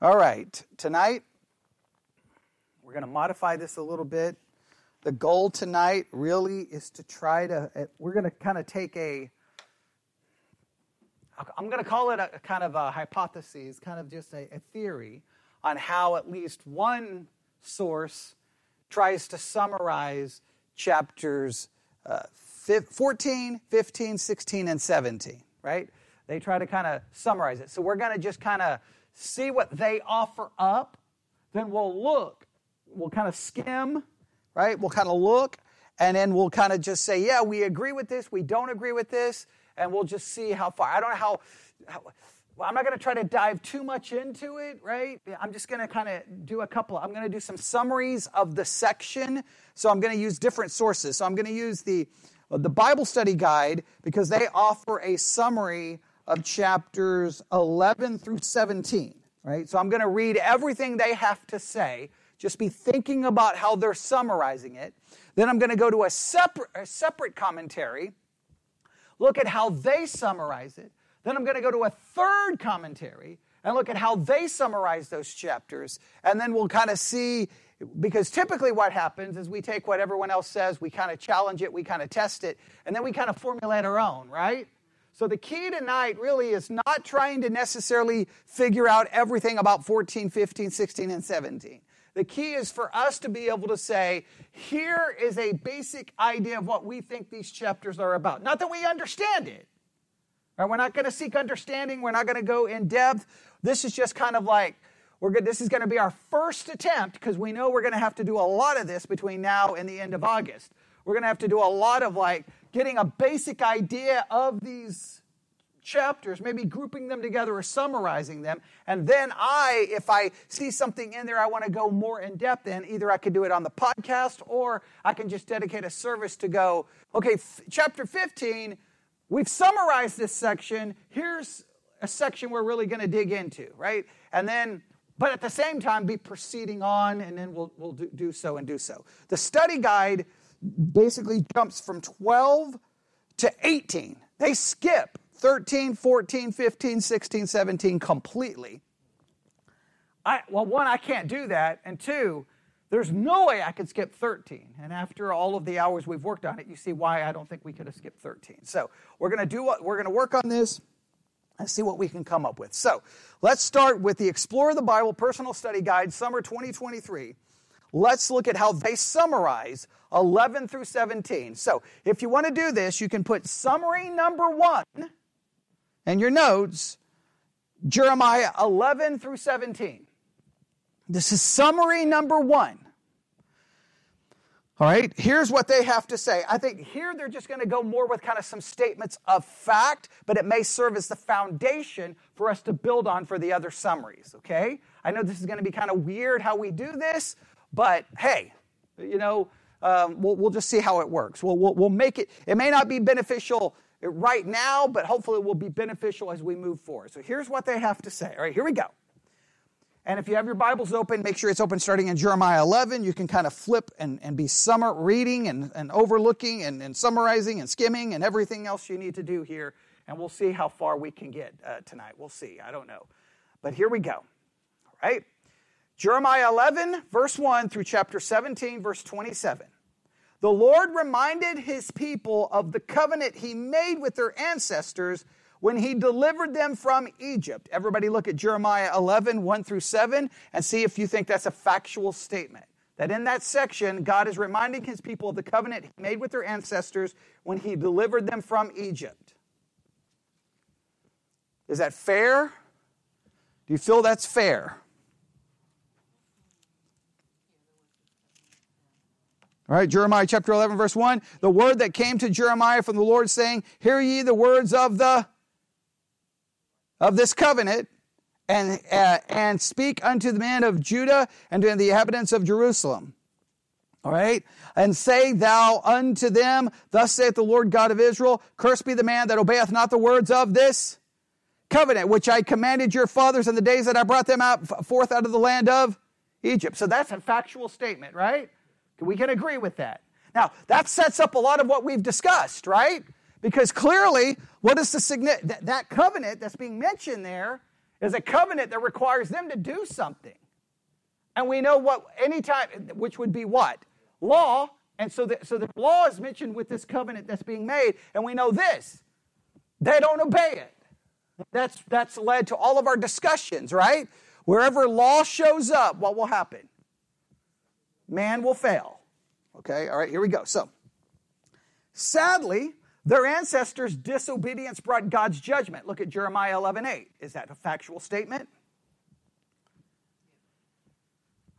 All right, tonight we're going to modify this a little bit. The goal tonight really is to try to, uh, we're going to kind of take a, I'm going to call it a, kind of a hypothesis, kind of just a, a theory on how at least one source tries to summarize chapters uh, 14, 15, 16, and 17, right? They try to kind of summarize it. So we're going to just kind of see what they offer up. Then we'll look, we'll kind of skim, right? We'll kind of look, and then we'll kind of just say, yeah, we agree with this, we don't agree with this, and we'll just see how far. I don't know how, how well, I'm not going to try to dive too much into it, right? I'm just going to kind of do a couple. I'm going to do some summaries of the section. So I'm going to use different sources. So I'm going to use the the Bible study guide because they offer a summary of chapters 11 through 17, right? So I'm going to read everything they have to say. Just be thinking about how they're summarizing it. Then I'm going to go to a separate, a separate commentary, look at how they summarize it. Then I'm going to go to a third commentary and look at how they summarize those chapters. And then we'll kind of see, because typically what happens is we take what everyone else says, we kind of challenge it, we kind of test it, and then we kind of formulate our own, right? So the key tonight really is not trying to necessarily figure out everything about 14, 15, 16, and 17. The key is for us to be able to say, here is a basic idea of what we think these chapters are about. Not that we understand it. Right? We're not going to seek understanding. We're not going to go in depth. This is just kind of like, we're good. This is going to be our first attempt because we know we're going to have to do a lot of this between now and the end of August. We're going to have to do a lot of like getting a basic idea of these chapters, maybe grouping them together or summarizing them. And then I, if I see something in there I want to go more in depth in, either I could do it on the podcast or I can just dedicate a service to go, okay, f- chapter 15, we've summarized this section. Here's a section we're really going to dig into, right? And then, but at the same time, be proceeding on, and then we'll, we'll do, do so and do so. The study guide basically jumps from 12 to 18. They skip 13, 14, 15, 16, 17 completely. I, well, one, I can't do that. And two, there's no way I could skip 13. And after all of the hours we've worked on it, you see why I don't think we could have skipped 13. So we're going to do what we're going to work on this and see what we can come up with. So let's start with the Explore the Bible Personal Study Guide, Summer 2023 let's look at how they summarize 11 through 17. So, if you want to do this, you can put summary number one in your notes Jeremiah 11 through 17. This is summary number one. All right, here's what they have to say. I think here they're just going to go more with kind of some statements of fact, but it may serve as the foundation for us to build on for the other summaries, okay? I know this is going to be kind of weird how we do this, but hey, you know, um, we'll, we'll just see how it works. We'll, we'll, we'll make it, it may not be beneficial right now, but hopefully it will be beneficial as we move forward. So here's what they have to say. All right, here we go. And if you have your Bibles open, make sure it's open starting in Jeremiah 11. You can kind of flip and, and be summer reading and, and overlooking and, and summarizing and skimming and everything else you need to do here. And we'll see how far we can get uh, tonight. We'll see. I don't know. But here we go. All right. Jeremiah 11, verse 1 through chapter 17, verse 27. The Lord reminded his people of the covenant he made with their ancestors when he delivered them from Egypt. Everybody look at Jeremiah 11, 1 through 7, and see if you think that's a factual statement. That in that section, God is reminding his people of the covenant he made with their ancestors when he delivered them from Egypt. Is that fair? Do you feel that's fair? All right, Jeremiah chapter 11, verse 1. The word that came to Jeremiah from the Lord saying, Hear ye the words of the of this covenant, and, uh, and speak unto the men of Judah and to the inhabitants of Jerusalem. All right? And say thou unto them, Thus saith the Lord God of Israel, Cursed be the man that obeyeth not the words of this covenant, which I commanded your fathers in the days that I brought them out forth out of the land of Egypt. So that's a factual statement, right? We can agree with that. Now, that sets up a lot of what we've discussed, right? Because clearly, what is the significance? That, that covenant that's being mentioned there is a covenant that requires them to do something. And we know what, any time, which would be what? Law. And so the, so the law is mentioned with this covenant that's being made. And we know this they don't obey it. That's, that's led to all of our discussions, right? Wherever law shows up, what will happen? Man will fail. Okay, all right, here we go. So, sadly, their ancestors' disobedience brought God's judgment. Look at Jeremiah 11 8. Is that a factual statement?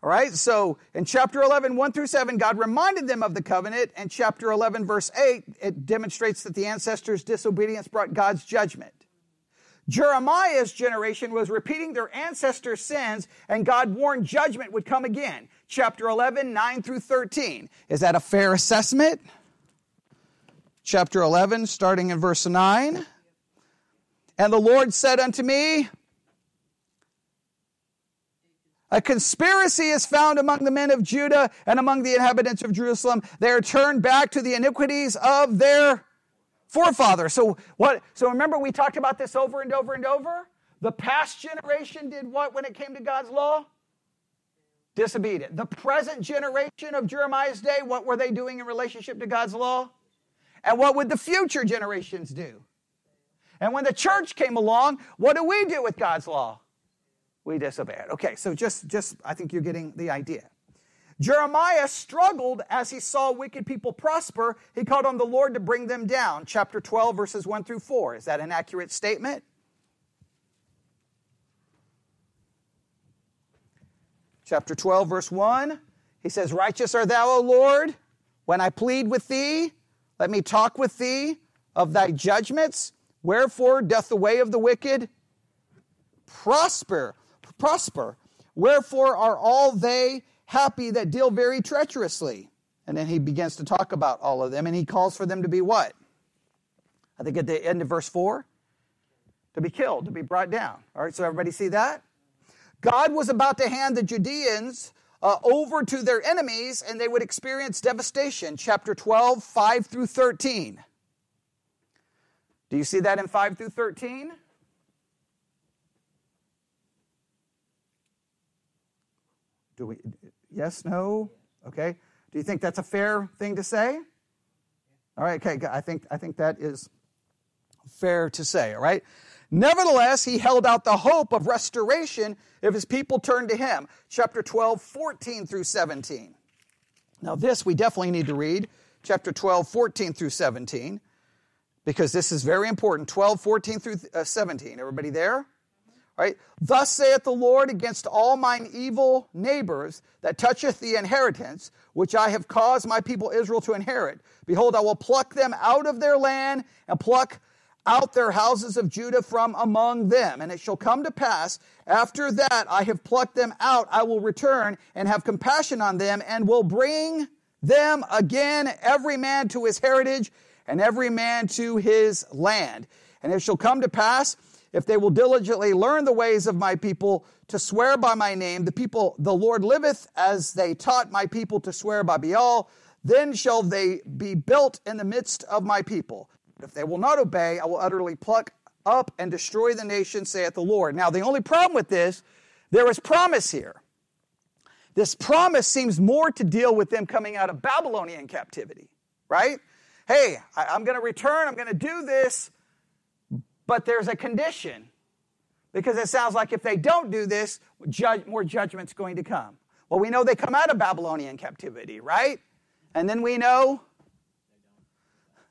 All right, so in chapter 11, 1 through 7, God reminded them of the covenant, and chapter 11, verse 8, it demonstrates that the ancestors' disobedience brought God's judgment. Jeremiah's generation was repeating their ancestors' sins, and God warned judgment would come again. Chapter 11, 9 through 13. Is that a fair assessment? Chapter 11, starting in verse 9. And the Lord said unto me, a conspiracy is found among the men of Judah and among the inhabitants of Jerusalem. They are turned back to the iniquities of their forefathers. So what so remember we talked about this over and over and over? The past generation did what when it came to God's law? Disobedient. The present generation of Jeremiah's day, what were they doing in relationship to God's law? And what would the future generations do? And when the church came along, what do we do with God's law? we disobey it. Okay, so just, just I think you're getting the idea. Jeremiah struggled as he saw wicked people prosper. He called on the Lord to bring them down. Chapter 12, verses 1 through 4. Is that an accurate statement? Chapter 12, verse 1. He says, Righteous art thou, O Lord, when I plead with thee. Let me talk with thee of thy judgments. Wherefore doth the way of the wicked prosper? prosper. Wherefore are all they happy that deal very treacherously? And then he begins to talk about all of them, and he calls for them to be what? I think at the end of verse 4 to be killed, to be brought down. All right, so everybody see that? God was about to hand the Judeans uh, over to their enemies, and they would experience devastation. Chapter 12, 5 through 13. Do you see that in 5 through 13? Do we, yes, no? Okay. Do you think that's a fair thing to say? All right, okay, I think, I think that is fair to say, all right? Nevertheless, he held out the hope of restoration if his people turned to him. Chapter 12, 14 through 17. Now, this we definitely need to read, chapter 12, 14 through 17, because this is very important. 12, 14 through uh, 17. Everybody there? Right? Thus saith the Lord against all mine evil neighbors that toucheth the inheritance, which I have caused my people Israel to inherit. Behold, I will pluck them out of their land and pluck out their houses of Judah from among them. And it shall come to pass, after that I have plucked them out, I will return and have compassion on them and will bring them again, every man to his heritage and every man to his land. And it shall come to pass, if they will diligently learn the ways of my people to swear by my name, the people, the Lord liveth as they taught my people to swear by Baal, then shall they be built in the midst of my people. If they will not obey, I will utterly pluck up and destroy the nation, saith the Lord. Now, the only problem with this, there is promise here. This promise seems more to deal with them coming out of Babylonian captivity, right? Hey, I, am going to return, I'm going to do this, but there's a condition because it sounds like if they don't do this, judge, more judgment's going to come. Well, we know they come out of Babylonian captivity, right? And then we know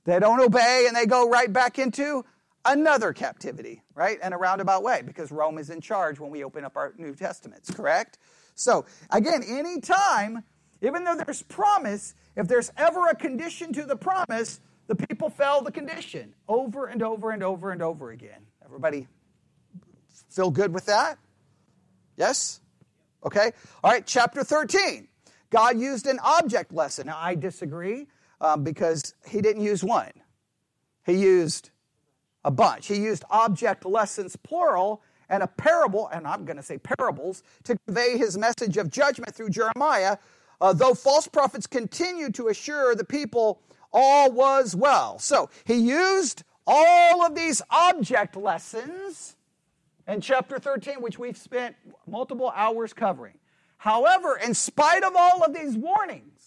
they don't obey and they go right back into another captivity, right? In a roundabout way, because Rome is in charge when we open up our New Testaments, correct? So, again, anytime, even though there's promise, if there's ever a condition to the promise, the people fell the condition over and over and over and over again. Everybody feel good with that? Yes? Okay. All right, chapter 13. God used an object lesson. Now, I disagree um, because he didn't use one, he used a bunch. He used object lessons, plural, and a parable, and I'm going to say parables, to convey his message of judgment through Jeremiah. Uh, though false prophets continued to assure the people all was well. So he used all of these object lessons in chapter 13, which we've spent multiple hours covering. However, in spite of all of these warnings,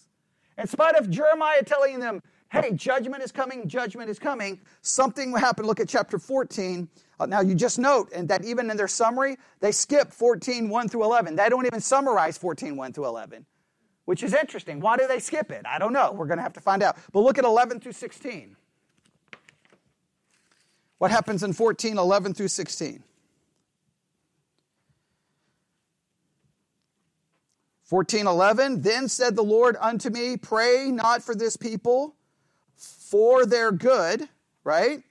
in spite of Jeremiah telling them, hey, judgment is coming, judgment is coming, something will happen. Look at chapter 14. Uh, now, you just note and that even in their summary, they skip 14, 1 through 11. They don't even summarize 14, 1 through 11, which is interesting. Why do they skip it? I don't know. We're going to have to find out. But look at 11 through 16. What happens in 14, 11 through 16? 14:11 Then said the Lord unto me, Pray not for this people for their good, right?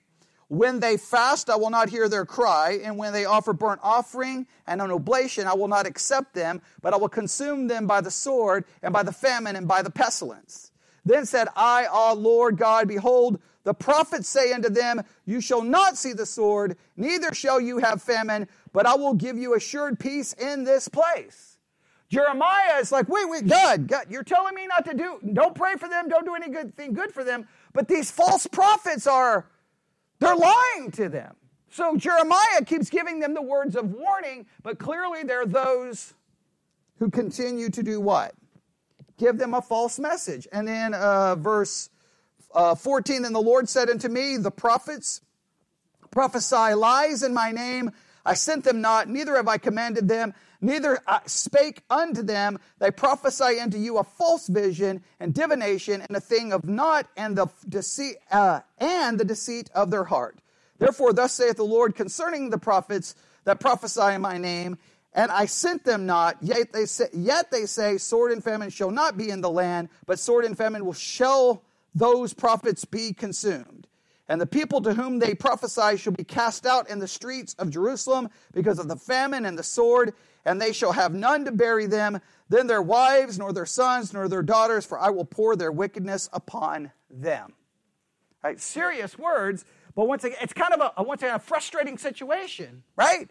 When they fast, I will not hear their cry, and when they offer burnt offering and an oblation, I will not accept them, but I will consume them by the sword and by the famine and by the pestilence. Then said I, Ah Lord God, behold, the prophets say unto them, You shall not see the sword, neither shall you have famine, but I will give you assured peace in this place. Jeremiah is like, wait, wait, God, God, you're telling me not to do, don't pray for them, don't do any good thing good for them. But these false prophets are, they're lying to them. So Jeremiah keeps giving them the words of warning, but clearly they're those who continue to do what? Give them a false message. And then uh, verse uh, 14, then the Lord said unto me, the prophets prophesy lies in my name. I sent them not, neither have I commanded them neither spake unto them, they prophesy unto you a false vision and divination and a thing of naught and the deceit uh, and the deceit of their heart. Therefore, thus saith the Lord concerning the prophets that prophesy in my name, and I sent them not, yet they say, yet they say, sword and famine shall not be in the land, but sword and famine will shall those prophets be consumed. And the people to whom they prophesy shall be cast out in the streets of Jerusalem because of the famine and the sword, and they shall have none to bury them, then their wives, nor their sons, nor their daughters, for I will pour their wickedness upon them. Right? Serious words, but once again, it's kind of a once again a frustrating situation, right?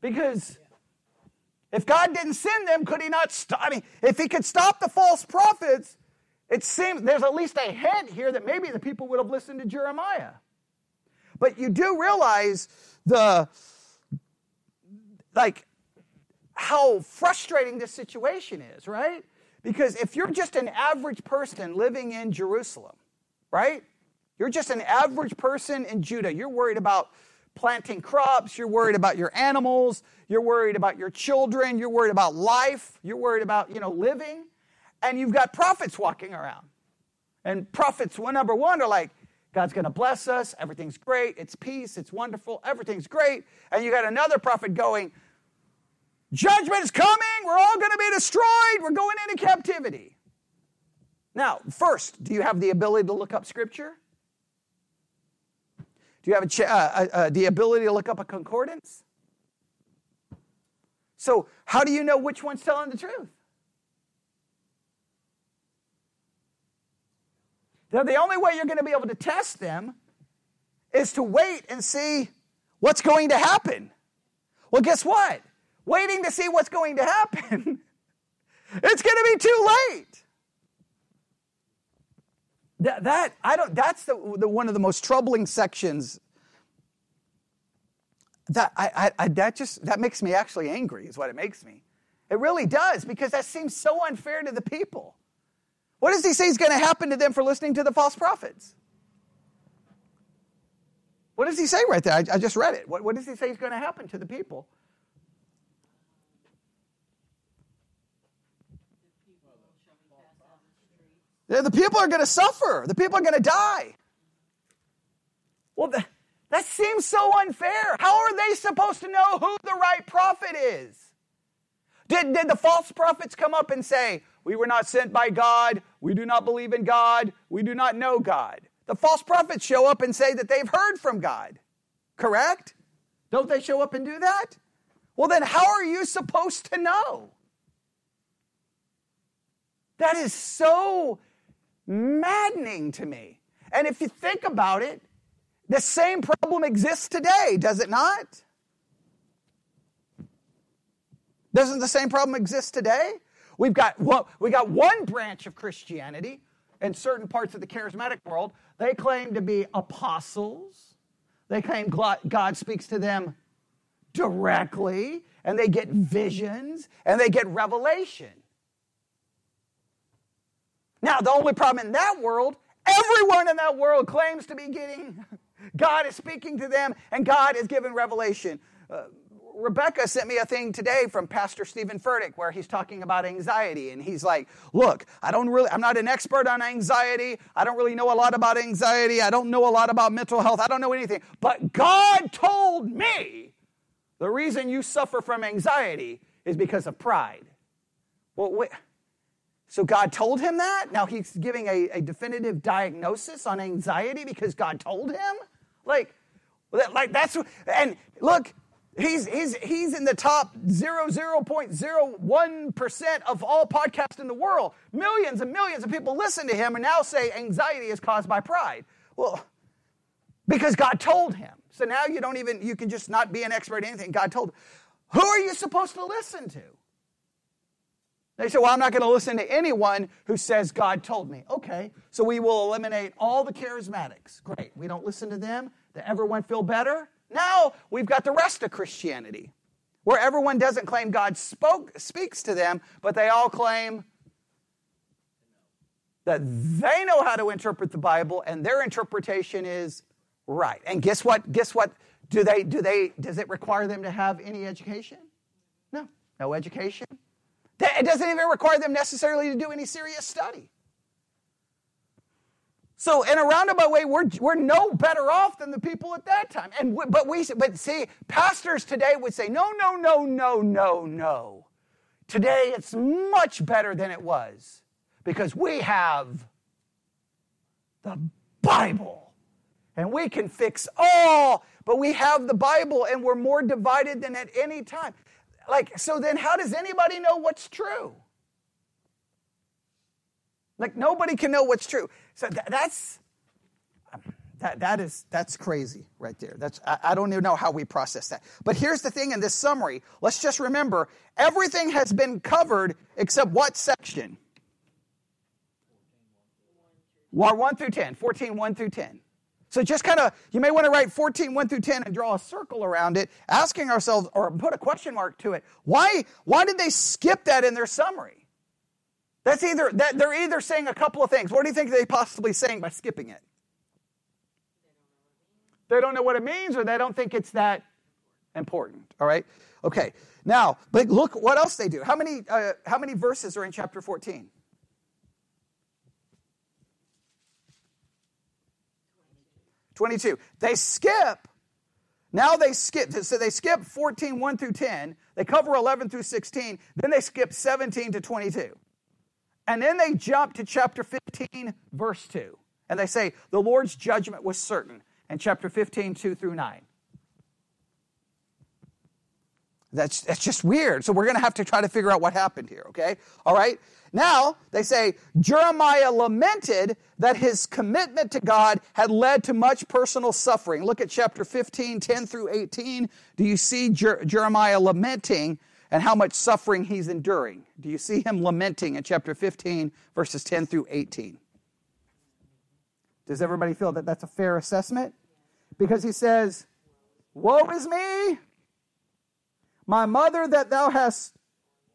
Because if God didn't send them, could He not stop? I mean, if He could stop the false prophets, it seems there's at least a hint here that maybe the people would have listened to Jeremiah. But you do realize the like how frustrating this situation is, right? Because if you're just an average person living in Jerusalem, right? You're just an average person in Judah. You're worried about planting crops, you're worried about your animals, you're worried about your children, you're worried about life, you're worried about, you know, living, and you've got prophets walking around. And prophets, one number one, are like, God's going to bless us, everything's great, it's peace, it's wonderful, everything's great. And you got another prophet going, Judgment is coming. We're all going to be destroyed. We're going into captivity. Now, first, do you have the ability to look up Scripture? Do you have ch- uh, uh, uh, the ability to look up a concordance? So, how do you know which one's telling the truth? Now, the only way you're going to be able to test them is to wait and see what's going to happen. Well, guess what? Waiting to see what's going to happen, it's going to be too late. That, that I don't. That's the, the one of the most troubling sections. That I, I, that just that makes me actually angry. Is what it makes me. It really does because that seems so unfair to the people. What does he say is going to happen to them for listening to the false prophets? What does he say right there? I, I just read it. What, what does he say is going to happen to the people The people are going to suffer. The people are going to die. Well, the, that seems so unfair. How are they supposed to know who the right prophet is? Did, did the false prophets come up and say, We were not sent by God, we do not believe in God, we do not know God? The false prophets show up and say that they've heard from God. Correct? Don't they show up and do that? Well, then how are you supposed to know? That is so maddening to me. And if you think about it, the same problem exists today, does it not? Doesn't the same problem exist today? We've got, well, we got one branch of Christianity in certain parts of the charismatic world. They claim to be apostles. They claim God speaks to them directly, and they get visions, and they get revelation. Now, the only problem in that world, everyone in that world claims to be getting, God is speaking to them, and God is giving revelation. Uh, Rebecca sent me a thing today from Pastor Steven Furtick where he's talking about anxiety. And he's like, Look, I don't really, I'm not an expert on anxiety. I don't really know a lot about anxiety. I don't know a lot about mental health. I don't know anything. But God told me the reason you suffer from anxiety is because of pride. Well, wait. So God told him that? Now he's giving a, a definitive diagnosis on anxiety because God told him? Like, like that's, and look, He's, he's, he's in the top 0.01% of all podcasts in the world. Millions and millions of people listen to him and now say anxiety is caused by pride. Well, because God told him. So now you don't even, you can just not be an expert in anything. God told him. Who are you supposed to listen to? They say, well, I'm not going to listen to anyone who says God told me. Okay, so we will eliminate all the charismatics. Great. We don't listen to them. Does everyone feel better? Now we've got the rest of Christianity, where everyone doesn't claim God spoke, speaks to them, but they all claim that they know how to interpret the Bible and their interpretation is right. And guess what? Guess what? Do they, do they, does it require them to have any education? No, no education. It doesn't even require them necessarily to do any serious study. So in a roundabout way, we're, we're no better off than the people at that time. And we, but we but see, pastors today would say, no, no, no, no, no, no. Today it's much better than it was because we have the Bible. And we can fix all, but we have the Bible and we're more divided than at any time. Like, so then how does anybody know what's true? Like nobody can know what's true. So th- that's um, that, that is that's crazy right there. That's I, I don't even know how we process that. But here's the thing in this summary. Let's just remember everything has been covered except what section? 1 through 10, 14, 1 through 10. So just kind of, you may want to write 14, 1 through 10 and draw a circle around it, asking ourselves, or put a question mark to it. Why, why did they skip that in their summary? That's either that they're either saying a couple of things. What do you think they possibly saying by skipping it? They don't know what it means, or they don't think it's that important. All right. Okay. Now, but look what else they do. How many uh, how many verses are in chapter fourteen? Twenty-two. They skip. Now they skip. So they skip 14, 1 through 10. They cover 11 through 16. Then they skip 17 to 22. And then they jump to chapter 15, verse 2. And they say, the Lord's judgment was certain. And chapter 15, 2 through 9. That's, that's just weird. So we're going to have to try to figure out what happened here, okay? All right? Now, they say Jeremiah lamented that his commitment to God had led to much personal suffering. Look at chapter 15, 10 through 18. Do you see Jer- Jeremiah lamenting and how much suffering he's enduring. Do you see him lamenting in chapter 15, verses 10 through 18? Does everybody feel that that's a fair assessment? Because he says, Woe is me! My mother that thou hast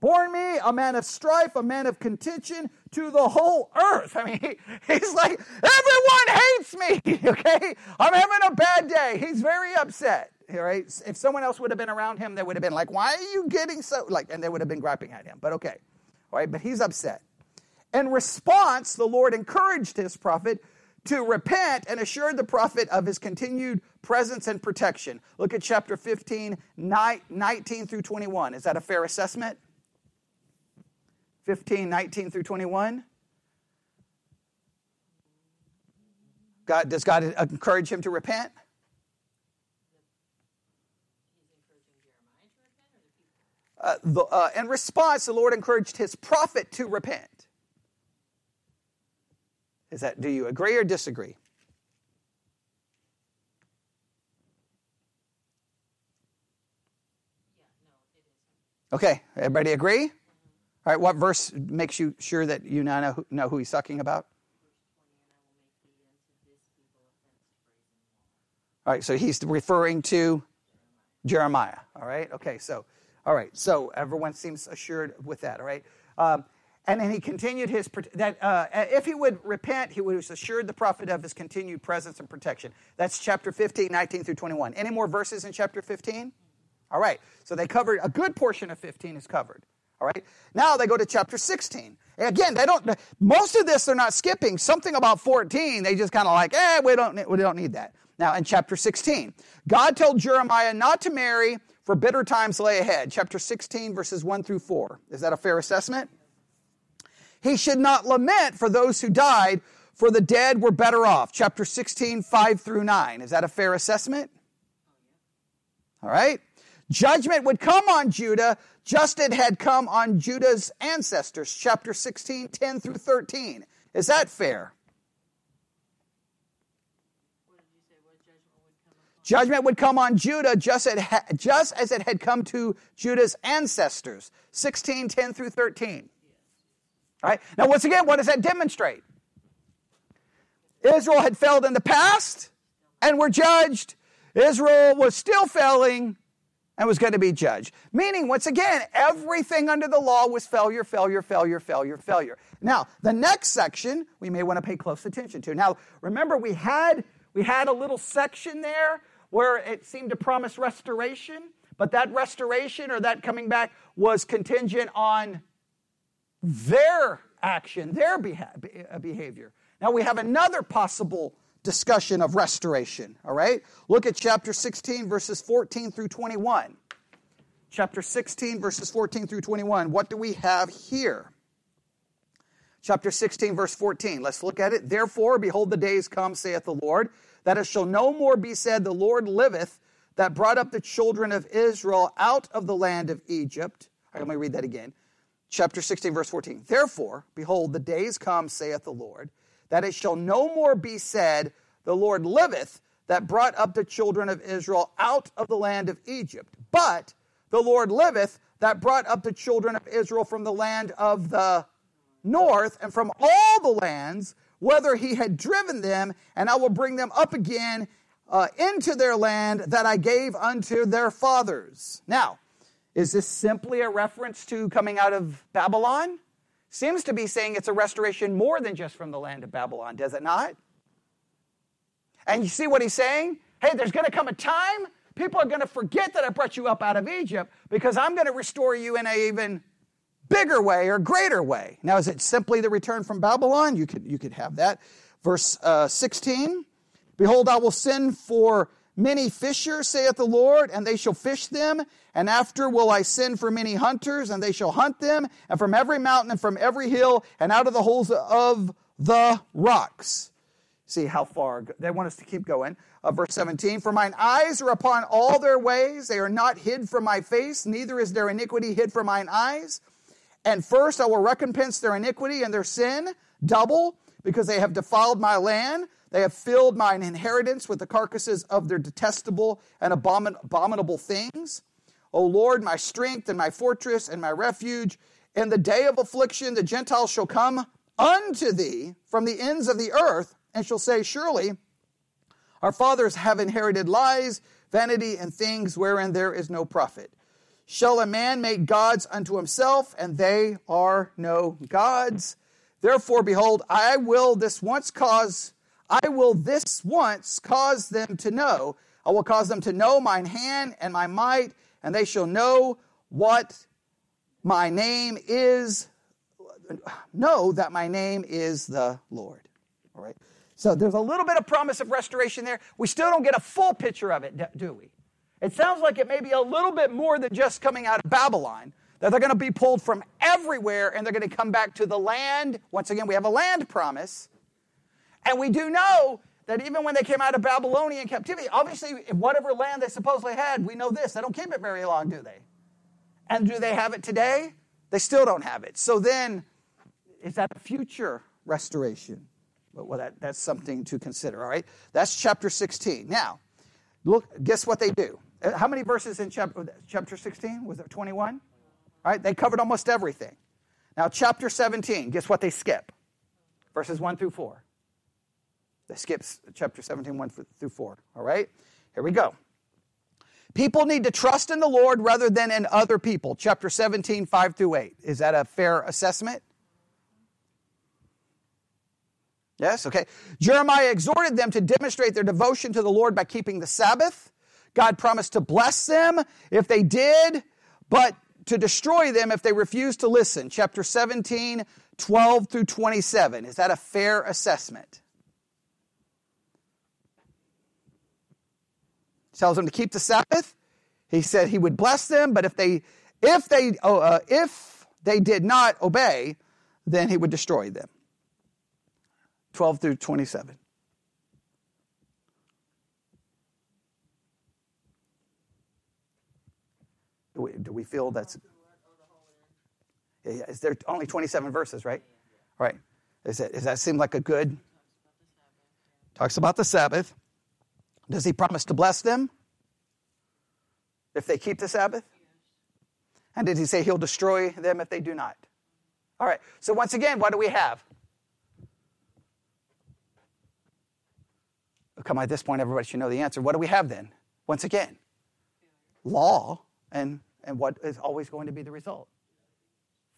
borne me, a man of strife, a man of contention to the whole earth. I mean, he, he's like, everyone hates me, okay? I'm having a bad day. He's very upset. Right? If someone else would have been around him, they would have been like, "Why are you getting so like?" And they would have been griping at him. But okay, all right. But he's upset. In response, the Lord encouraged his prophet to repent and assured the prophet of his continued presence and protection. Look at chapter 15, 19 through 21. Is that a fair assessment? 15, 19 through 21. God, does God encourage him to repent? Uh, the, uh, in response, the Lord encouraged his prophet to repent. Is that, do you agree or disagree? Okay, everybody agree? All right, what verse makes you sure that you now know who, know who he's talking about? All right, so he's referring to Jeremiah. All right. Okay. So, all right. So everyone seems assured with that. All right. Um, and then he continued his that uh, if he would repent, he was assured the prophet of his continued presence and protection. That's chapter 15, 19 through 21. Any more verses in chapter 15? All right. So they covered a good portion of 15 is covered. All right. Now they go to chapter 16. Again, they don't. Most of this they're not skipping. Something about 14, they just kind of like, eh, we don't, we don't need that. Now in chapter 16, God told Jeremiah not to marry, for bitter times lay ahead. Chapter 16, verses 1 through 4. Is that a fair assessment? He should not lament for those who died, for the dead were better off. Chapter 16, 5 through 9. Is that a fair assessment? All right. Judgment would come on Judah just as it had come on Judah's ancestors. Chapter 16, 10 through 13. Is that fair? Judgment would come on Judah just, just as it had come to Judah's ancestors. 16, 10 through 13. Right. Now, once again, what does that demonstrate? Israel had failed in the past and were judged. Israel was still failing and was going to be judged. Meaning, once again, everything under the law was failure, failure, failure, failure, failure. Now, the next section we may want to pay close attention to. Now, remember we had we had a little section there where it seemed to promise restoration, but that restoration or that coming back was contingent on their action, their uh, behavior. Now we have another possible discussion of restoration, all right? Look at chapter 16, verses 14 through 21. Chapter 16, verses 14 through 21. What do we have here? Chapter 16, verse 14. Let's look at it. Therefore, behold, the days come, saith the Lord, that it shall no more be said, The Lord liveth, that brought up the children of Israel out of the land of Egypt. Right, let me read that again. Chapter 16, verse 14. Therefore, behold, the days come, saith the Lord, that it shall no more be said, The Lord liveth, that brought up the children of Israel out of the land of Egypt. But the Lord liveth, that brought up the children of Israel from the land of the north and from all the lands whether he had driven them, and I will bring them up again uh, into their land that I gave unto their fathers. Now, is this simply a reference to coming out of Babylon? Seems to be saying it's a restoration more than just from the land of Babylon, does it not? And you see what he's saying? Hey, there's going to come a time people are going to forget that I brought you up out of Egypt because I'm going to restore you in an even bigger way or greater way. Now, is it simply the return from Babylon? You could, you could have that. Verse uh, 16 Behold, I will send for many fishers, saith the Lord, and they shall fish them. And after will I send for many hunters, and they shall hunt them, and from every mountain and from every hill, and out of the holes of the rocks. See how far they want us to keep going. Uh, verse 17 For mine eyes are upon all their ways, they are not hid from my face, neither is their iniquity hid from mine eyes. And first I will recompense their iniquity and their sin double, because they have defiled my land. They have filled mine inheritance with the carcasses of their detestable and abomin- abominable things. O Lord, my strength and my fortress and my refuge, in the day of affliction the Gentiles shall come unto thee from the ends of the earth and shall say, Surely our fathers have inherited lies, vanity, and things wherein there is no profit. Shall a man make gods unto himself, and they are no gods? Therefore, behold, I will this once cause, I will this once cause them to know. I will cause them to know mine hand and my might, and they shall know what my name is. Know that my name is the Lord. All right. So there's a little bit of promise of restoration there. We still don't get a full picture of it, do we? It sounds like it may be a little bit more than just coming out of Babylon, that they're going to be pulled from everywhere and they're going to come back to the land. Once again, we have a land promise. And we do know that even when they came out of Babylonian captivity, obviously, in whatever land they supposedly had, we know this. They don't keep it very long, do they? And do they have it today? They still don't have it. So then, is that a future restoration? Well, that, that's something to consider, all right? That's chapter 16. Now, look, guess what they do? Uh, how many verses in chapter, chapter 16? Was it 21? All right, they covered almost everything. Now, chapter 17, guess what they skip? Verses 1 through 4. They skips chapter 17, 1 through 4. All right, here we go. People need to trust in the Lord rather than in other people. Chapter 17, 5 through 8. Is that a fair assessment? Yes, okay. Jeremiah exhorted them to demonstrate their devotion to the Lord by keeping the Sabbath. God promised to bless them if they did, but to destroy them if they refused to listen. Chapter 17, 12 through 27. Is that a fair assessment? Tells them to keep the Sabbath. He said he would bless them, but if they if they oh, uh, if they did not obey, then he would destroy them. 12 through 27. Do we, do we feel that's is there only 27 verses, right? Right. Is that, does that seem like a good? Talks about the Sabbath. Does he promise to bless them if they keep the Sabbath? And did he say he'll destroy them if they do not? All right, so once again, what do we have? Come at this point, everybody should know the answer. What do we have then? Once again, law and, and what is always going to be the result?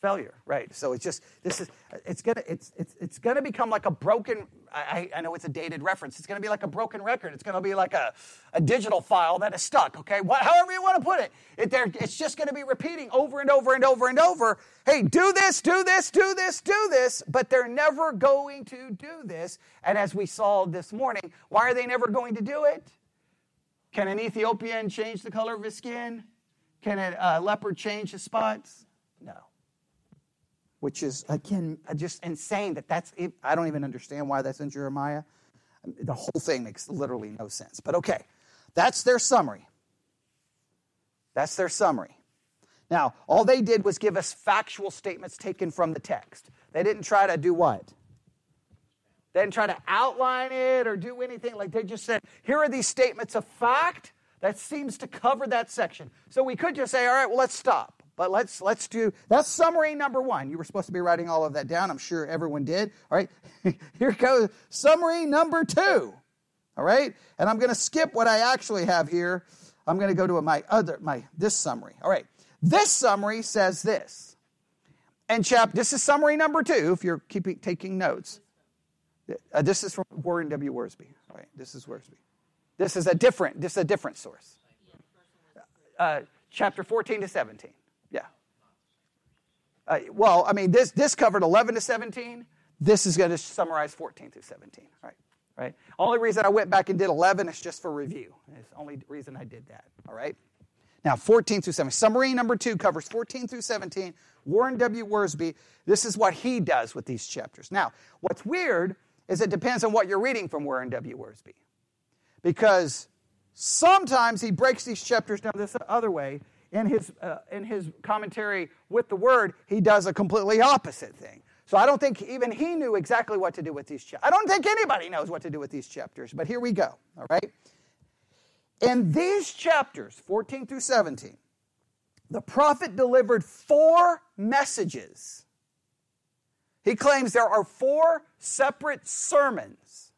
Failure right? So it's just this is it's gonna it's it's, it's gonna become like a broken I, I know it's a dated reference. It's gonna be like a broken record. It's gonna be like a, a digital file that is stuck okay? What, however you want to put it, it there, it's just gonna be repeating over and over and over and over. Hey do this do this do this do this but they're never going to do this. And as we saw this morning why are they never going to do it? Can an ethiopian change the color of his skin? Can a leopard change his spots which is, again, just insane that that's, I don't even understand why that's in Jeremiah. The whole thing makes literally no sense. But okay, that's their summary. That's their summary. Now, all they did was give us factual statements taken from the text. They didn't try to do what? They didn't try to outline it or do anything. Like they just said, here are these statements of fact that seems to cover that section. So we could just say, all right, well, let's stop. But let's let's do that's summary number one. You were supposed to be writing all of that down. I'm sure everyone did. All right, here goes summary number two. All right, and I'm going to skip what I actually have here. I'm going to go to my other my this summary. All right, this summary says this. And chap, this is summary number two. If you're keeping taking notes, uh, this is from Warren W. Wiersbe. All right, this is Wiersbe. This is a different. This is a different source. Uh, chapter 14 to 17. Uh, well, I mean, this, this covered 11 to 17. This is going to summarize 14 through 17. Right? Right? Only reason I went back and did 11 is just for review. It's the only reason I did that. All right? Now, 14 through 17. Summary number two covers 14 through 17. Warren W. Wiersbe, this is what he does with these chapters. Now, what's weird is it depends on what you're reading from Warren W. Wiersbe. Because sometimes he breaks these chapters down this other way in his, uh, in his commentary with the word, he does a completely opposite thing. So I don't think even he knew exactly what to do with these chapters. I don't think anybody knows what to do with these chapters, but here we go, all right? In these chapters, 14 through 17, the prophet delivered four messages. He claims there are four separate sermons.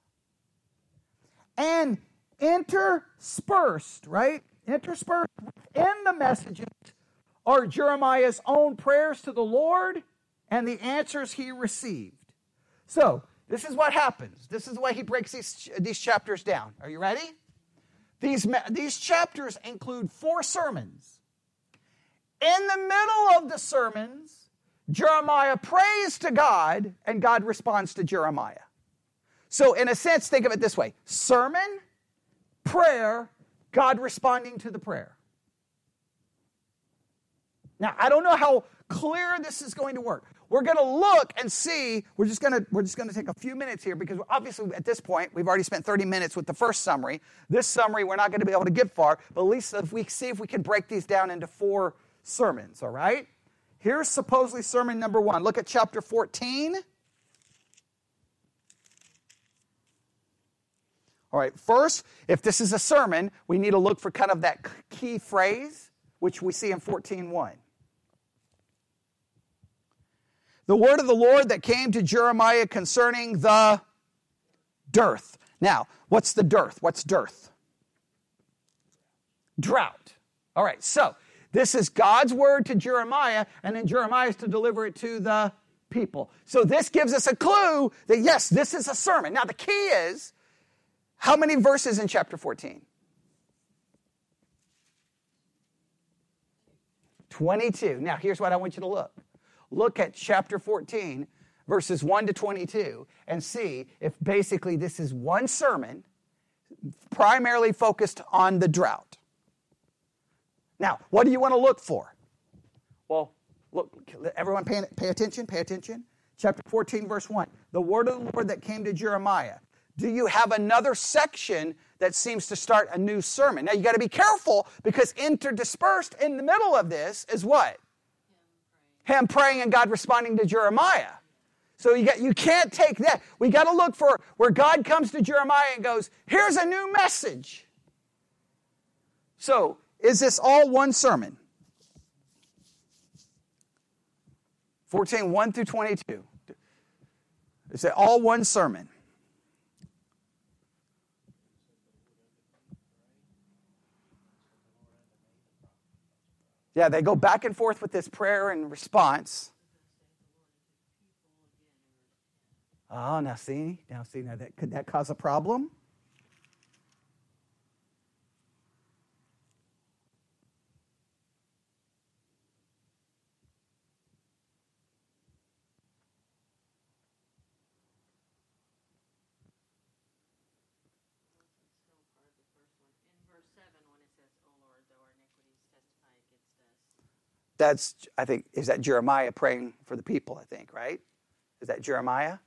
And interspersed, right? Interspersed within the messages are Jeremiah's own prayers to the Lord and the answers he received. So, this is what happens. This is the way he breaks these, these chapters down. Are you ready? These, these chapters include four sermons. In the middle of the sermons, Jeremiah prays to God, and God responds to Jeremiah. So, in a sense, think of it this way sermon, prayer, God responding to the prayer. Now, I don't know how clear this is going to work. We're going to look and see. We're just going to we're just going to take a few minutes here because obviously at this point we've already spent 30 minutes with the first summary. This summary we're not going to be able to get far, but at least if we see if we can break these down into four sermons, all right? Here's supposedly sermon number 1. Look at chapter 14. All right, first, if this is a sermon, we need to look for kind of that key phrase, which we see in 14.1. The word of the Lord that came to Jeremiah concerning the dearth. Now, what's the dearth? What's dearth? drought. All right, so this is God's word to Jeremiah, and then Jeremiah is to deliver it to the people. So this gives us a clue that yes, this is a sermon. Now the key is how many verses in chapter 14? 22. Now here's what I want you to look. Look at chapter 14, verses 1 to 22, and see if basically this is one sermon primarily focused on the drought. Now, what do you want to look for? Well, look, everyone pay, pay attention, pay attention. Chapter 14, verse 1. The word of the Lord that came to Jeremiah. Do you have another section that seems to start a new sermon? Now, you got to be careful because interdispersed in the middle of this is what? Him praying and God responding to Jeremiah. So you, got, you can't take that. We got to look for where God comes to Jeremiah and goes, here's a new message. So, is this all one sermon? 14, 1 through 22. Is it all one sermon? Yeah, they go back and forth with this prayer and response. Oh, now see, now see, now that could that cause a problem? That's, I think, is that Jeremiah praying for the people, I think, right? Is that Jeremiah?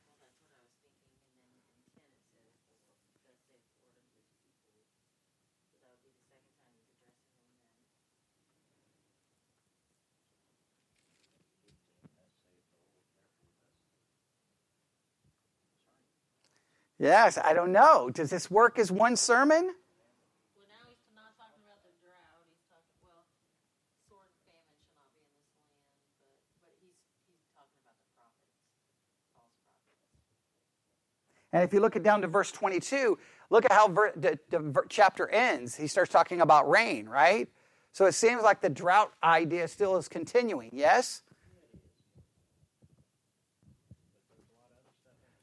Yes, I don't know. Does this work as one sermon? And if you look at down to verse 22, look at how ver- the, the chapter ends. He starts talking about rain, right? So it seems like the drought idea still is continuing, yes?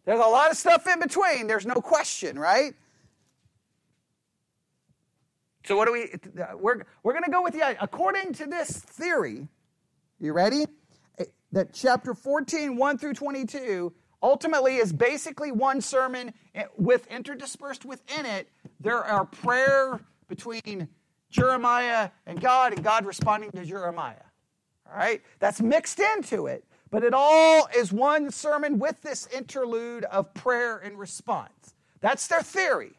There's a lot of stuff in between, there's no question, right? So what do we we're we're going to go with the according to this theory. You ready? That chapter 14 1 through 22 ultimately is basically one sermon eh, with interdispersed within it there are prayer between jeremiah and god and god responding to jeremiah. All right? That's mixed into it but it all is one sermon with this interlude of prayer and response. That's their theory.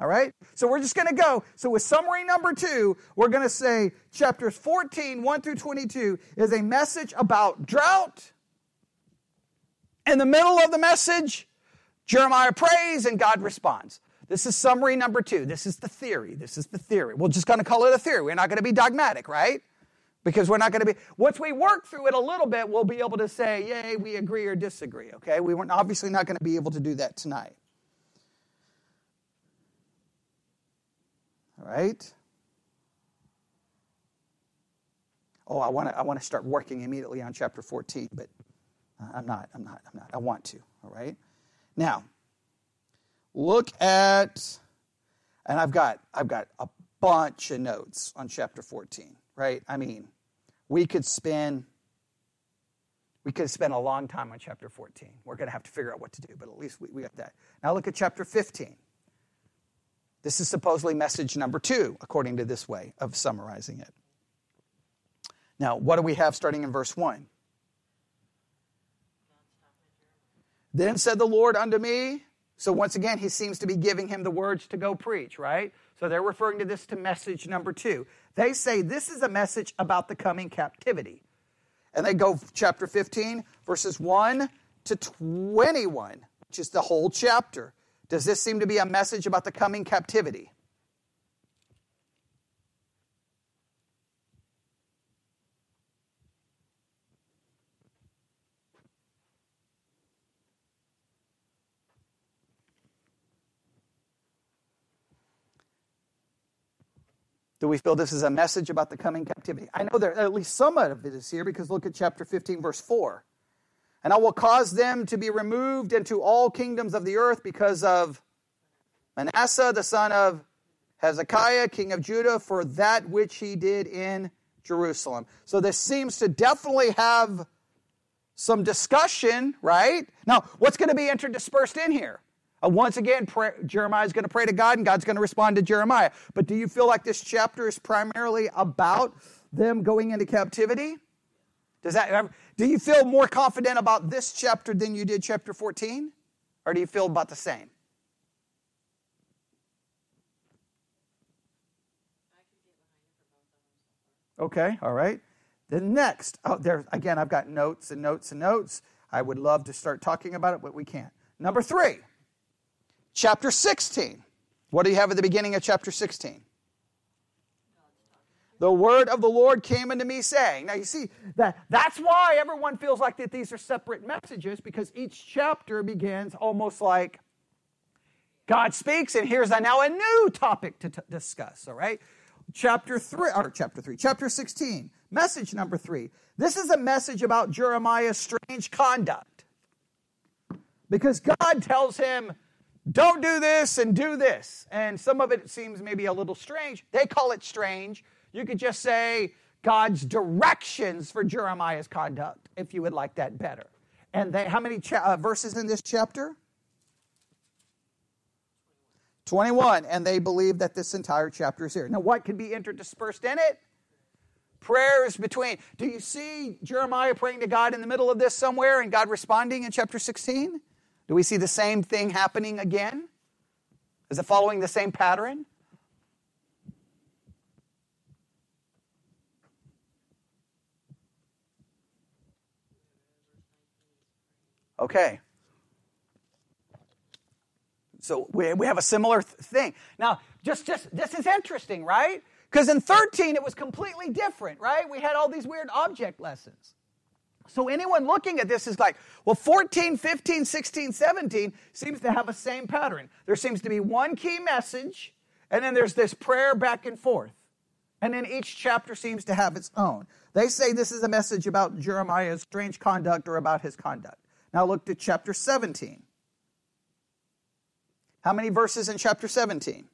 All right? So we're just going to go. So with summary number two we're going to say chapters 14 1 through 22 is a message about drought in the middle of the message, Jeremiah prays and God responds. This is summary number two. This is the theory. This is the theory. We're just going to call it a theory. We're not going to be dogmatic, right? Because we're not going to be, once we work through it a little bit, we'll be able to say, yay, we agree or disagree, okay? We weren't obviously not going to be able to do that tonight. All right? Oh, I want to I want to start working immediately on chapter 14, but Uh, I'm not, I'm not, I'm not. I want to, all right? Now, look at, and I've got, I've got a bunch of notes on chapter 14, right? I mean, we could spend, we could spend a long time on chapter 14. We're going to have to figure out what to do, but at least we, we got that. Now look at chapter 15. This is supposedly message number two, according to this way of summarizing it. Now, what do we have starting in verse 1? Then said the Lord unto me. So once again, he seems to be giving him the words to go preach, right? So they're referring to this to message number two. They say this is a message about the coming captivity. And they go chapter 15, verses 1 to 21, which is the whole chapter. Does this seem to be a message about the coming captivity? Do we feel this is a message about the coming captivity? I know that at least some of it is here because look at chapter 15, verse 4. And I will cause them to be removed into all kingdoms of the earth because of Manasseh, the son of Hezekiah, king of Judah, for that which he did in Jerusalem. So this seems to definitely have some discussion, right? Now, what's going to be interdispersed in here? Uh, once again, Jeremiah is going to pray to God and God's going to respond to Jeremiah. But do you feel like this chapter is primarily about them going into captivity? Does that do you feel more confident about this chapter than you did chapter 14? Or do you feel about the same? Okay, all right. Then next, oh, there again, I've got notes and notes and notes. I would love to start talking about it, but we can't. Number three, chapter 16. What do you have at the beginning of chapter 16? The word of the Lord came unto me saying. Now you see that that's why everyone feels like that these are separate messages because each chapter begins almost like God speaks and here's now a new topic to t- discuss, all right? Chapter 3 or chapter 3, chapter 16. Message number 3. This is a message about Jeremiah's strange conduct. Because God tells him don't do this and do this. And some of it seems maybe a little strange. They call it strange. You could just say God's directions for Jeremiah's conduct, if you would like that better. And they, how many cha- uh, verses in this chapter? 21. And they believe that this entire chapter is here. Now, what could be interdispersed in it? Prayers between. Do you see Jeremiah praying to God in the middle of this somewhere and God responding in chapter 16? Do we see the same thing happening again? Is it following the same pattern? Okay. So we, we have a similar th- thing. Now, just, just this is interesting, right? Because in 13 it was completely different, right? We had all these weird object lessons. So anyone looking at this is like, well, 14, 15, 16, 17 seems to have a same pattern. There seems to be one key message, and then there's this prayer back and forth. And then each chapter seems to have its own. They say this is a message about Jeremiah's strange conduct or about his conduct. Now look to chapter 17. How many verses in chapter 17?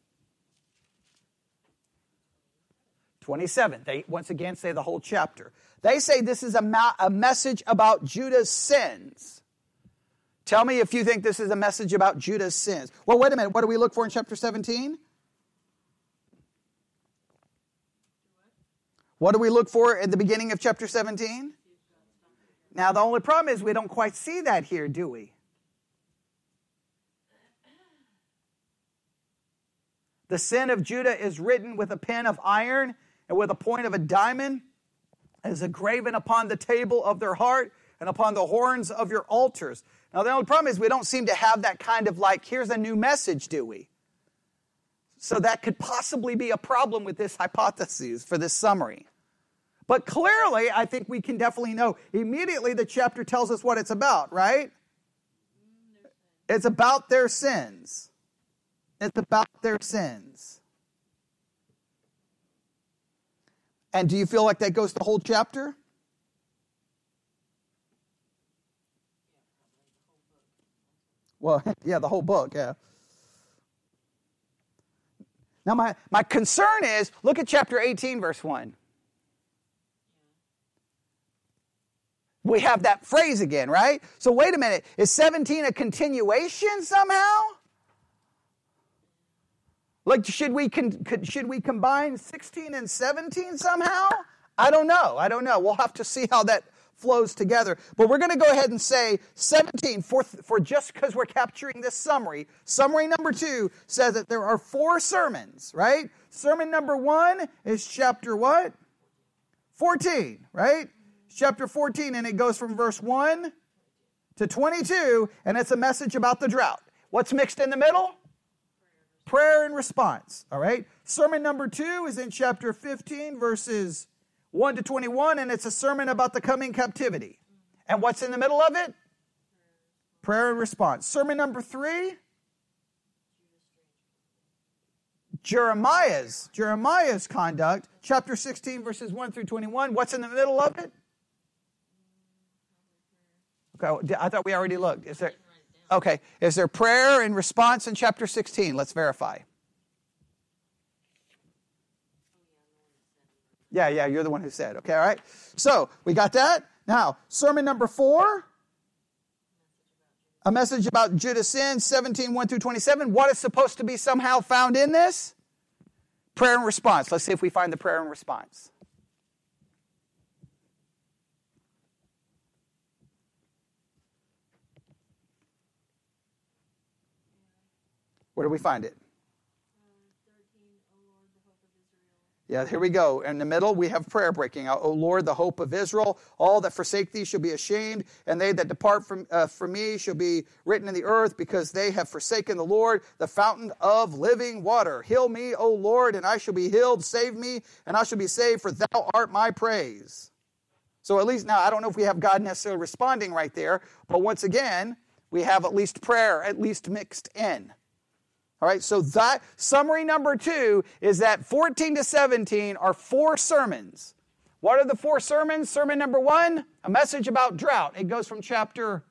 27. They once again say the whole chapter. They say this is a, ma- a message about Judah's sins. Tell me if you think this is a message about Judah's sins. Well, wait a minute. What do we look for in chapter 17? What do we look for at the beginning of chapter 17? Now, the only problem is we don't quite see that here, do we? The sin of Judah is written with a pen of iron and with a point of a diamond is a graven upon the table of their heart and upon the horns of your altars. Now, the only problem is we don't seem to have that kind of like, here's a new message, do we? So that could possibly be a problem with this hypothesis for this summary. But clearly, I think we can definitely know immediately the chapter tells us what it's about, right? It's about their sins. It's about their sins. And do you feel like that goes the whole chapter? Well, yeah, the whole book, yeah. Now, my, my concern is look at chapter 18, verse 1. We have that phrase again, right? So, wait a minute. Is 17 a continuation somehow? Like, should we, con- should we combine 16 and 17 somehow? I don't know. I don't know. We'll have to see how that flows together. But we're going to go ahead and say 17 for, for just because we're capturing this summary. Summary number two says that there are four sermons, right? Sermon number one is chapter what? 14, right? Chapter 14, and it goes from verse 1 to 22, and it's a message about the drought. What's mixed in the middle? Prayer and response. All right. Sermon number two is in chapter 15, verses 1 to 21, and it's a sermon about the coming captivity. And what's in the middle of it? Prayer and response. Sermon number three Jeremiah's Jeremiah's conduct, chapter 16 verses 1 through 21. What's in the middle of it? Okay, I thought we already looked. Is there Okay, is there prayer and response in chapter 16? Let's verify. Yeah, yeah, you're the one who said. Okay, all right. So, we got that. Now, sermon number 4 a message about Judah's sin, 17, 1 through 27. What is supposed to be somehow found in this? Prayer and response. Let's see if we find the prayer and response. Where do we find it? Yeah, here we go. In the middle, we have prayer breaking out. O Lord, the hope of Israel, all that forsake thee shall be ashamed, and they that depart from, uh, from me shall be written in the earth, because they have forsaken the Lord, the fountain of living water. Heal me, O Lord, and I shall be healed. Save me, and I shall be saved, for thou art my praise. So at least now, I don't know if we have God necessarily responding right there, but once again, we have at least prayer, at least mixed in. All right, so that summary number two is that 14 to 17 are four sermons. What are the four sermons? Sermon number one, a message about drought. It goes from chapter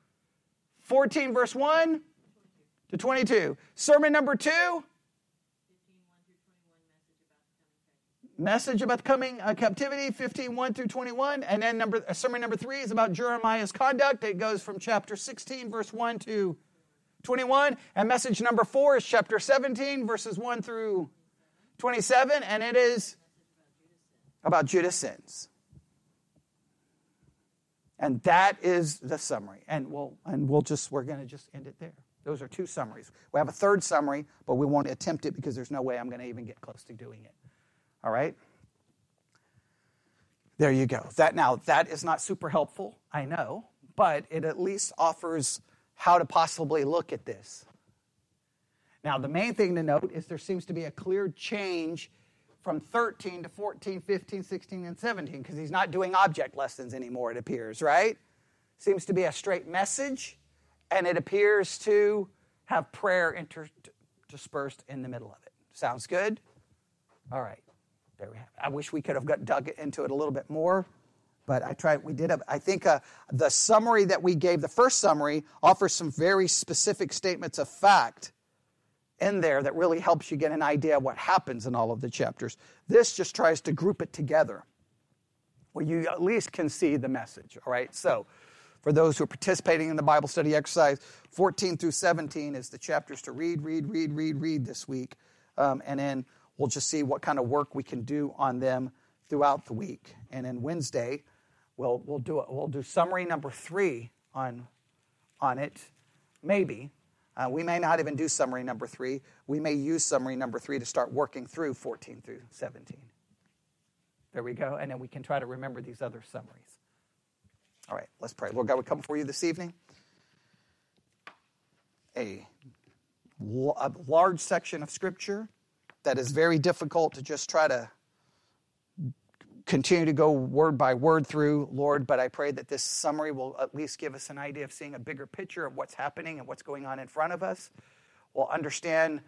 14, verse 1 to 22. Sermon number two, message about the coming uh, captivity 15 1 through 21 and then number uh, sermon number 3 is about jeremiah's conduct it goes from chapter 16 verse 1 to 21. And message number four is chapter 17, verses 1 through 27, and it is about Judah's sins. And that is the summary. And we'll, and we'll just, we're going to just end it there. Those are two summaries. We have a third summary, but we won't attempt it because there's no way I'm going to even get close to doing it. All right? There you go. That now that is not super helpful, I know, but it at least offers how to possibly look at this. Now, the main thing to note is there seems to be a clear change from 13 to 14, 15, 16, and 17 because he's not doing object lessons anymore, it appears, right? Seems to be a straight message, and it appears to have prayer interspersed in the middle of it. Sounds good? All right. There we have it. I wish we could have got dug into it a little bit more. But I tried, we did, a, I think uh, the summary that we gave, the first summary, offers some very specific statements of fact in there that really helps you get an idea of what happens in all of the chapters. This just tries to group it together where you at least can see the message, all right? So, for those who are participating in the Bible study exercise, 14 through 17 is the chapters to read, read, read, read, read this week. Um, and then we'll just see what kind of work we can do on them throughout the week. And then Wednesday, We'll, we'll, do, it. we'll do summary number three on, on it, maybe. Uh, we may not even do summary number three. We may use summary number three to start working through 14 through 17. There we go. And then we can try to remember these other summaries. All right, let's pray. Lord God, we come for you this evening. A, a large section of Scripture that is very difficult to just try to continue to go word by word through, Lord, but I pray that this summary will at least give us an idea of seeing a bigger picture of what's happening and what's going on in front of us. We'll understand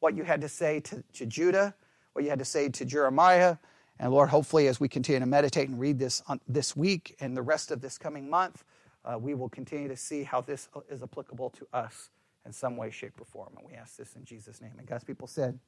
what you had to say to, to Judah, what you had to say to Jeremiah. And Lord, hopefully, as we continue to meditate and read this on, this week and the rest of this coming month, uh, we will continue to see how this is applicable to us in some way, shape, or form. And we ask this in Jesus' name. And God's people said,